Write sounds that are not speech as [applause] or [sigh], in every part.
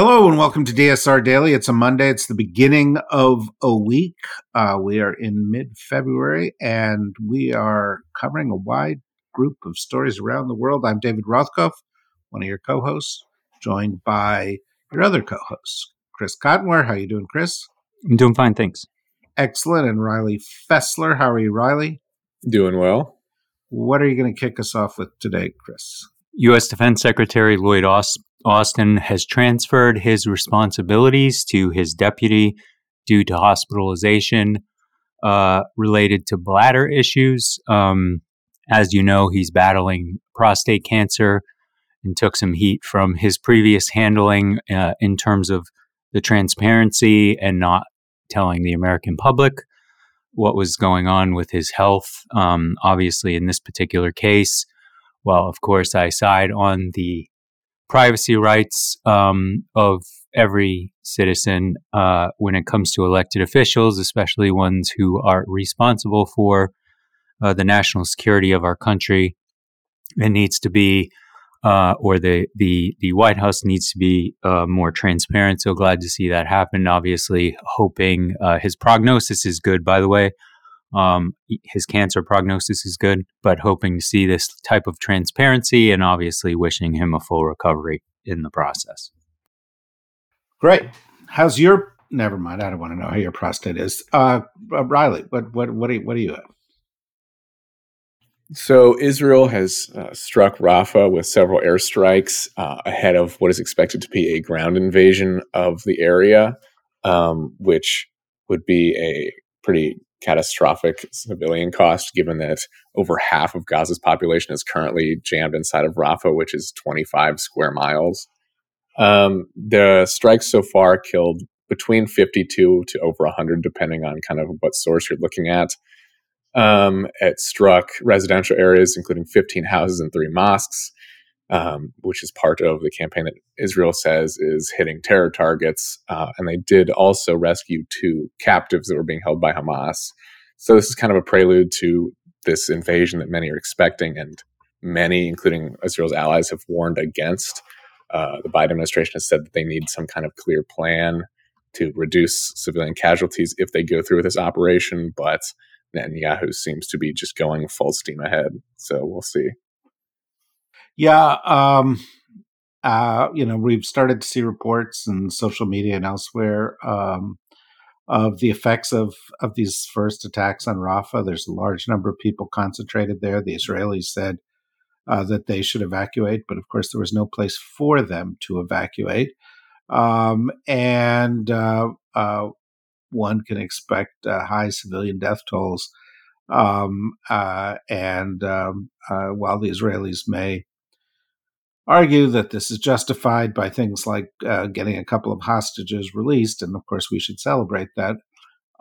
Hello and welcome to DSR Daily. It's a Monday. It's the beginning of a week. Uh, we are in mid February and we are covering a wide group of stories around the world. I'm David Rothkopf, one of your co hosts, joined by your other co hosts, Chris Cottonware. How you doing, Chris? I'm doing fine, thanks. Excellent. And Riley Fessler. How are you, Riley? Doing well. What are you going to kick us off with today, Chris? U.S. Defense Secretary Lloyd Austin has transferred his responsibilities to his deputy due to hospitalization uh, related to bladder issues. Um, as you know, he's battling prostate cancer and took some heat from his previous handling uh, in terms of the transparency and not telling the American public what was going on with his health. Um, obviously, in this particular case, well, of course, I side on the privacy rights um, of every citizen uh, when it comes to elected officials, especially ones who are responsible for uh, the national security of our country. It needs to be, uh, or the, the the White House needs to be uh, more transparent. So glad to see that happen. Obviously, hoping uh, his prognosis is good. By the way, um, his cancer prognosis is good, but hoping to see this type of transparency and obviously wishing him a full recovery in the process. Great. How's your? Never mind. I don't want to know how your prostate is. Uh, uh Riley, what what what do you, what do you have? So Israel has uh, struck Rafah with several airstrikes uh, ahead of what is expected to be a ground invasion of the area, um, which would be a pretty catastrophic civilian cost, given that over half of Gaza's population is currently jammed inside of Rafah, which is 25 square miles. Um, the strikes so far killed between 52 to over 100, depending on kind of what source you're looking at. Um, it struck residential areas, including 15 houses and three mosques um, which is part of the campaign that Israel says is hitting terror targets. Uh, and they did also rescue two captives that were being held by Hamas. So this is kind of a prelude to this invasion that many are expecting, and many, including Israel's allies, have warned against. Uh, the Biden administration has said that they need some kind of clear plan to reduce civilian casualties if they go through with this operation, but Netanyahu seems to be just going full steam ahead. So we'll see. Yeah, um, uh, you know, we've started to see reports in social media and elsewhere um, of the effects of of these first attacks on Rafah. There's a large number of people concentrated there. The Israelis said uh, that they should evacuate, but of course, there was no place for them to evacuate, um, and uh, uh one can expect uh, high civilian death tolls Um, uh, and um, uh, while the Israelis may argue that this is justified by things like uh, getting a couple of hostages released, and of course we should celebrate that.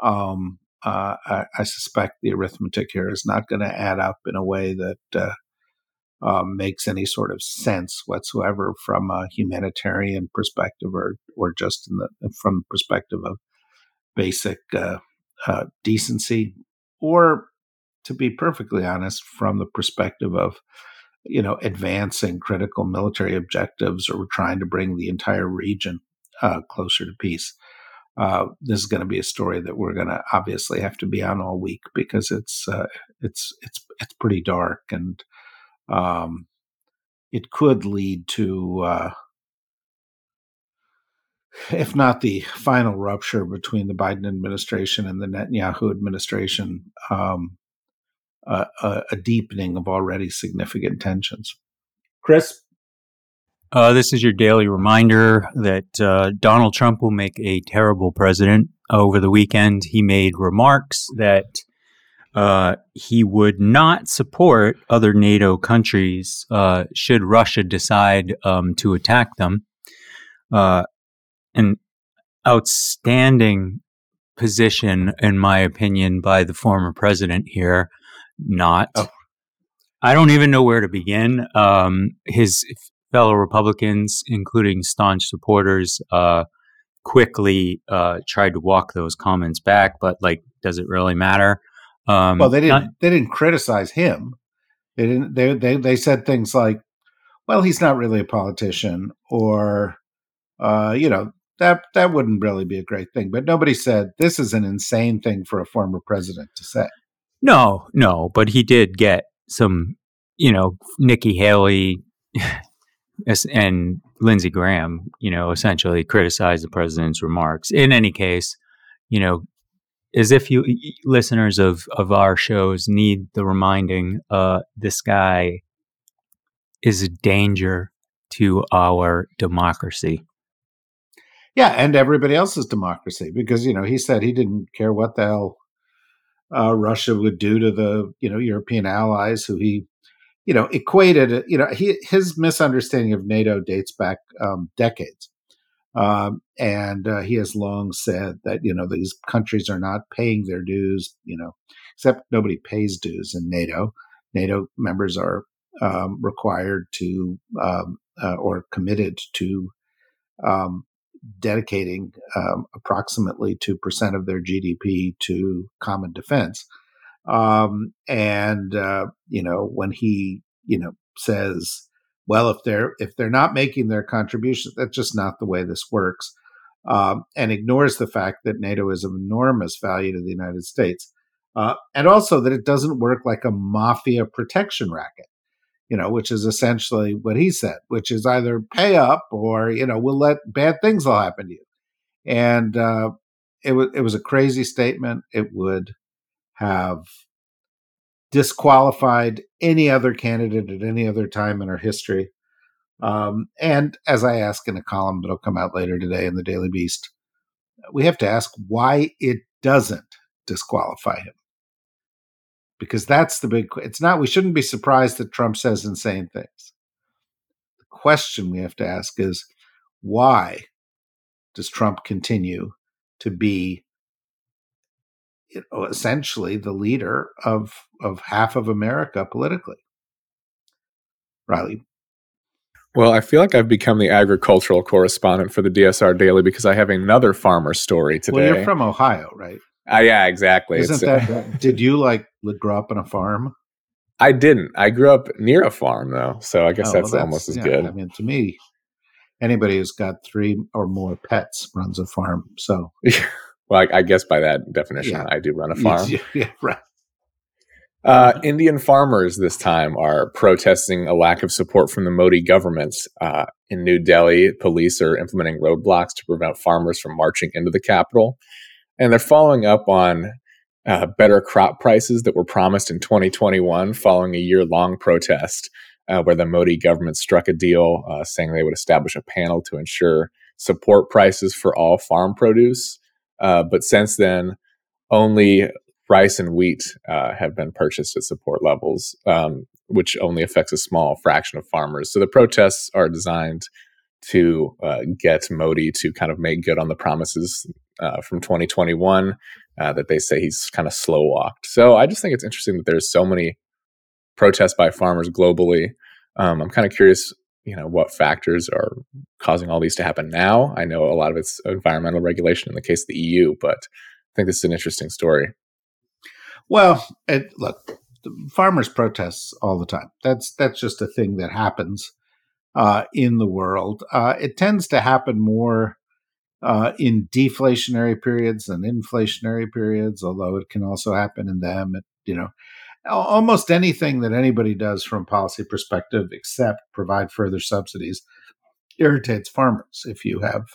Um, uh, I, I, suspect the arithmetic here is not going to add up in a way that uh, um, makes any sort of sense whatsoever from a humanitarian perspective, or or just the, from the perspective of basic uh, uh, decency, or to be perfectly honest, from the perspective of you know, advancing critical military objectives or we're trying to bring the entire region uh, closer to peace. Uh, this is going to be a story that we're going to obviously have to be on all week because it's uh, it's it's it's pretty dark and um, it could lead to, uh, if not the final rupture between the Biden administration and the Netanyahu administration, um, a, a, deepening of already significant tensions. Chris? Uh, this is your daily reminder that uh, Donald Trump will make a terrible president. Over the weekend, he made remarks that uh, he would not support other NATO countries uh, should Russia decide um, to attack them. Uh, an outstanding position, in my opinion, by the former president here not. Oh. I don't even know where to begin. Um, his fellow Republicans, including staunch supporters, uh, quickly uh, tried to walk those comments back. But like, does it really matter? Um, well, they didn't. Not, they didn't criticize him. They didn't. They, they they said things like, "Well, he's not really a politician," or, uh, you know, that that wouldn't really be a great thing. But nobody said this is an insane thing for a former president to say. No, no, but he did get some, you know, Nikki Haley [sighs] and Lindsey Graham, you know, essentially criticized the president's remarks. In any case, you know, as if you listeners of of our shows need the reminding, uh, this guy is a danger to our democracy. Yeah, and everybody else's democracy because you know he said he didn't care what the hell uh, Russia would do to the you know European allies who he you know equated you know he, his misunderstanding of NATO dates back um, decades. Um, and uh, he has long said that you know these countries are not paying their dues. You know, except nobody pays dues in NATO. NATO members are um, required to um, uh, or committed to um, dedicating um, approximately 2% of their GDP to common defense. Um, and, uh, you know, when he, you know, says, well, if they're if they're not making their contribution, that's just not the way this works, um, and ignores the fact that NATO is of enormous value to the United States, uh, and also that it doesn't work like a mafia protection racket you know, which is essentially what he said, which is either pay up or, you know, we'll let bad things will happen to you. And uh, it was it was a crazy statement. It would have disqualified any other candidate at any other time in our history. Um, and as I ask in a column that'll come out later today in the Daily Beast, we have to ask why it doesn't disqualify him because that's the big it's not we shouldn't be surprised that Trump says insane things. The question we have to ask is why does Trump continue to be you know, essentially the leader of of half of America politically? Riley. Well, I feel like I've become the agricultural correspondent for the DSR Daily because I have another farmer story today. Well, you're from Ohio, right? Uh, yeah, exactly. Isn't that, uh, did you like grow up on a farm? I didn't. I grew up near a farm though, so I guess oh, that's, well, that's, almost as yeah, good. I mean, to me, anybody who's got three or more pets runs a farm. So, [laughs] well, I, I, guess by that definition, yeah. I do run a farm. [laughs] Yeah, right. Uh, Indian farmers this time are protesting a lack of support from the Modi government. Uh, in New Delhi, police are implementing roadblocks to prevent farmers from marching into the capital and they're following up on uh, better crop prices that were promised in 2021 following a year long protest uh, where the Modi government struck a deal uh, saying they would establish a panel to ensure support prices for all farm produce. Uh, but since then, only rice and wheat uh, have been purchased at support levels, um, which only affects a small fraction of farmers. So the protests are designed to uh, get Modi to kind of make good on the promises uh, from 2021 uh, that they say he's kind of slow walked. So I just think it's interesting that there's so many protests by farmers globally. Um, I'm kind of curious, you know, what factors are causing all these to happen now. I know a lot of it's environmental regulation in the case of the EU, but I think this is an interesting story. Well, it, look, farmers protests all the time. That's that's just a thing that happens uh, in the world. Uh, it tends to happen more uh, in deflationary periods and inflationary periods, although it can also happen in them. It, you know, almost anything that anybody does from policy perspective, except provide further subsidies, irritates farmers. If you have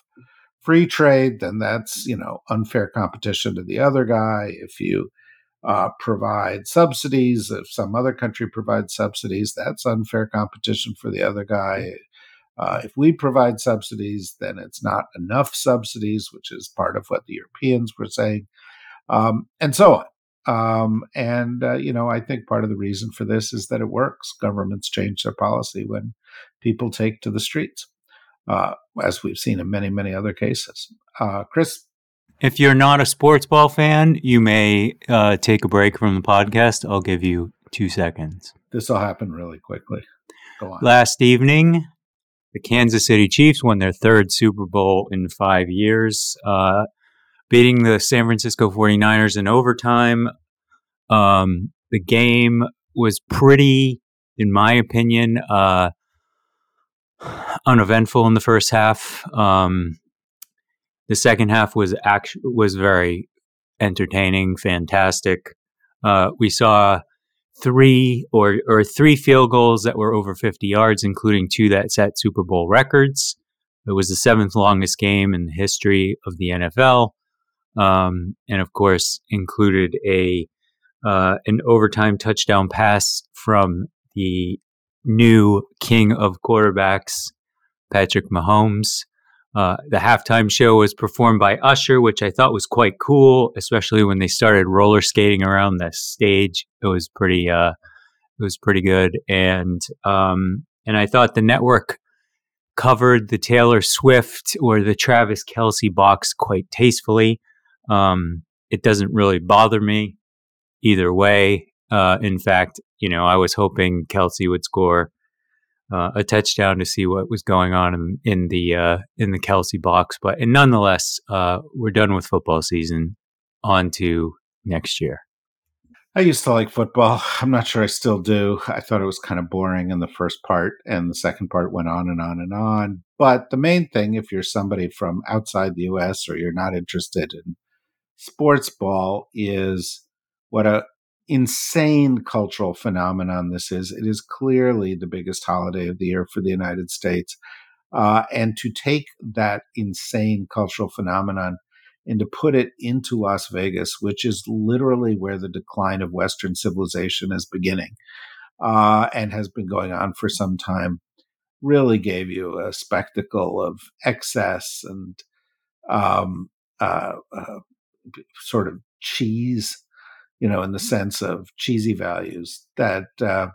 free trade, then that's you know unfair competition to the other guy. If you uh, provide subsidies. If some other country provides subsidies, that's unfair competition for the other guy. Uh, if we provide subsidies, then it's not enough subsidies, which is part of what the Europeans were saying, um, and so on. Um, and, uh, you know, I think part of the reason for this is that it works. Governments change their policy when people take to the streets, uh, as we've seen in many, many other cases. Uh, Chris, if you're not a sports ball fan, you may uh, take a break from the podcast. I'll give you two seconds. This will happen really quickly. Go on. Last evening, the Kansas City Chiefs won their third Super Bowl in five years, uh, beating the San Francisco 49ers in overtime. Um, the game was pretty, in my opinion, uh, uneventful in the first half. Um, the second half was act- was very entertaining, fantastic. Uh, we saw three or or three field goals that were over 50 yards, including two that set Super Bowl records. It was the seventh longest game in the history of the NFL, um, and of course included a uh, an overtime touchdown pass from the new king of quarterbacks, Patrick Mahomes. Uh, the halftime show was performed by Usher, which I thought was quite cool, especially when they started roller skating around the stage. It was pretty, uh, it was pretty good, and um, and I thought the network covered the Taylor Swift or the Travis Kelce box quite tastefully. Um, it doesn't really bother me either way. Uh, in fact, you know, I was hoping Kelce would score uh, a touchdown to see what was going on in, in the uh, in the Kelce box. But and nonetheless, uh, we're done with football season. On to next year. I used to like football. I'm not sure I still do. I thought it was kind of boring in the first part, and the second part went on and on and on. But the main thing, if you're somebody from outside the US or you're not interested in sports ball, is what a insane cultural phenomenon this is. It is clearly the biggest holiday of the year for the United States. Uh, and to take that insane cultural phenomenon and to put it into Las Vegas, which is literally where the decline of Western civilization is beginning uh, and has been going on for some time, really gave you a spectacle of excess and um, uh, uh sort of cheese you know, in the sense of cheesy values that, uh,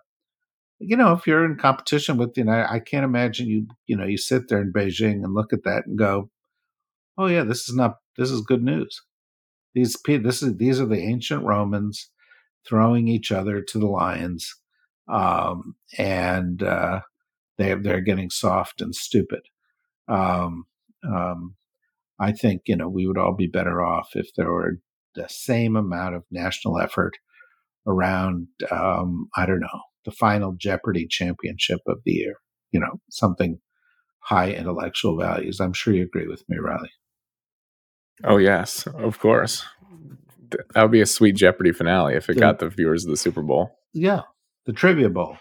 you know, if you're in competition with, know, I can't imagine you, you know, you sit there in Beijing and look at that and go, oh yeah, this is not, this is good news. These, this is, these are the ancient Romans throwing each other to the lions. Um, and, uh, they, they're getting soft and stupid. Um, um, I think, you know, we would all be better off if there were the same amount of national effort around, um, I don't know, the final Jeopardy championship of the year, you know, something high intellectual values. I'm sure you agree with me, Riley. Oh, yes, of course. That would be a sweet Jeopardy finale if it the, got the viewers of the Super Bowl. Yeah, the Trivia Bowl.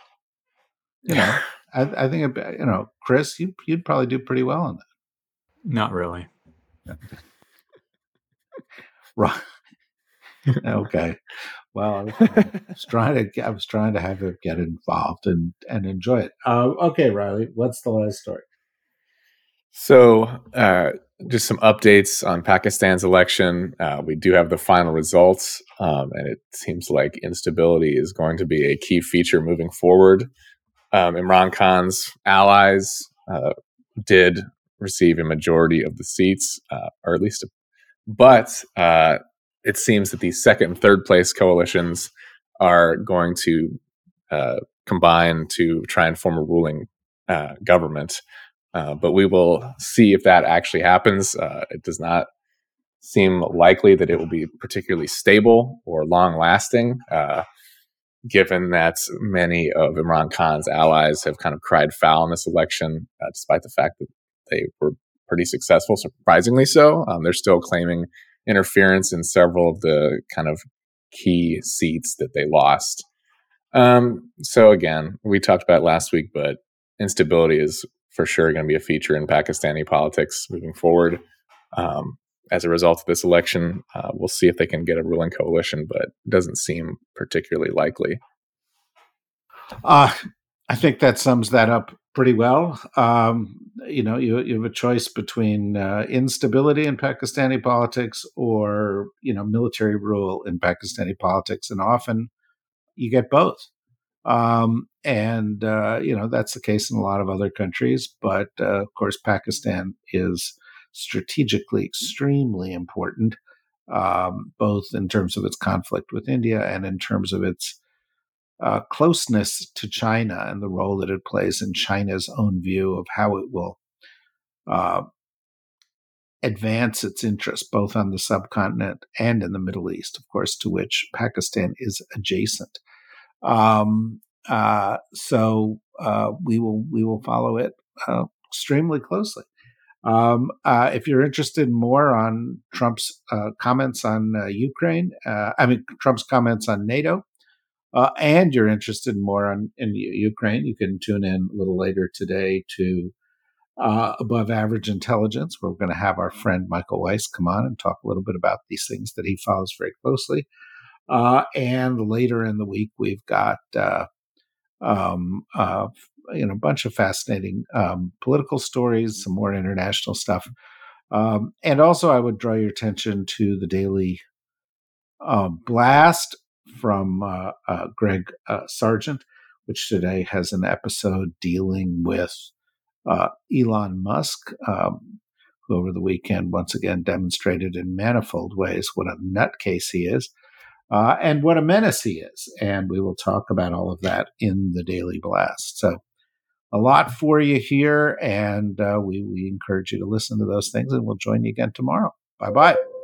You know, I, I, think, it, you know, Chris, you, you'd probably do pretty well on that. Not really. [laughs] right okay. Well, I was [laughs] trying to I was trying to have it get involved and and enjoy it. Uh, okay, Riley, what's the last story? So, uh, just some updates on Pakistan's election. Uh, we do have the final results, um, and it seems like instability is going to be a key feature moving forward. Um, Imran Khan's allies uh, did receive a majority of the seats, uh, or at least, a, but uh, it seems that the second and third place coalitions are going to uh, combine to try and form a ruling government. Uh, but we will see if that actually happens. Uh, it does not seem likely that it will be particularly stable or long lasting, uh, given that many of Imran Khan's allies have kind of cried foul in this election, uh, despite the fact that they were pretty successful, surprisingly so. Um, they're still claiming interference in several of the kind of key seats that they lost. Um, so again, we talked about last week, but instability is for sure going to be a feature in Pakistani politics moving forward. Um, as a result of this election, uh, we'll see if they can get a ruling coalition, but it doesn't seem particularly likely. Uh, I think that sums that up pretty well. Um, you know, you, you, have a choice between uh, instability in Pakistani politics or, you know, military rule in Pakistani politics. And often you get both. Um, and, uh, you know, that's the case in a lot of other countries. But uh, of course, Pakistan is strategically extremely important, um, both in terms of its conflict with India and in terms of its uh, closeness to China and the role that it plays in China's own view of how it will uh, advance its interests both on the subcontinent and in the Middle East, of course, to which Pakistan is adjacent. Um, uh, so uh, we will we will follow it uh, extremely closely. Um, uh, if you're interested more on Trump's uh, comments on uh, Ukraine, I mean Trump's comments on NATO, and you're interested more on in Ukraine, you can tune in a little later today to Above Average Intelligence. where We're going to have our friend Michael Weiss come on and talk a little bit about these things that he follows very closely. Uh, and later in the week, we've got uh, um, uh, you know a bunch of fascinating um, political stories, some more international stuff, um, and also I would draw your attention to the daily uh, blast from uh, uh, Greg Sargent, which today has an episode dealing with Elon Musk. Um, who over the weekend once again demonstrated in manifold ways what a nutcase he is uh, and what a menace he is. And we will talk about all of that in the Daily Blast. So, a lot for you here, and uh, we, we encourage you to listen to those things, and we'll join you again tomorrow. Bye bye.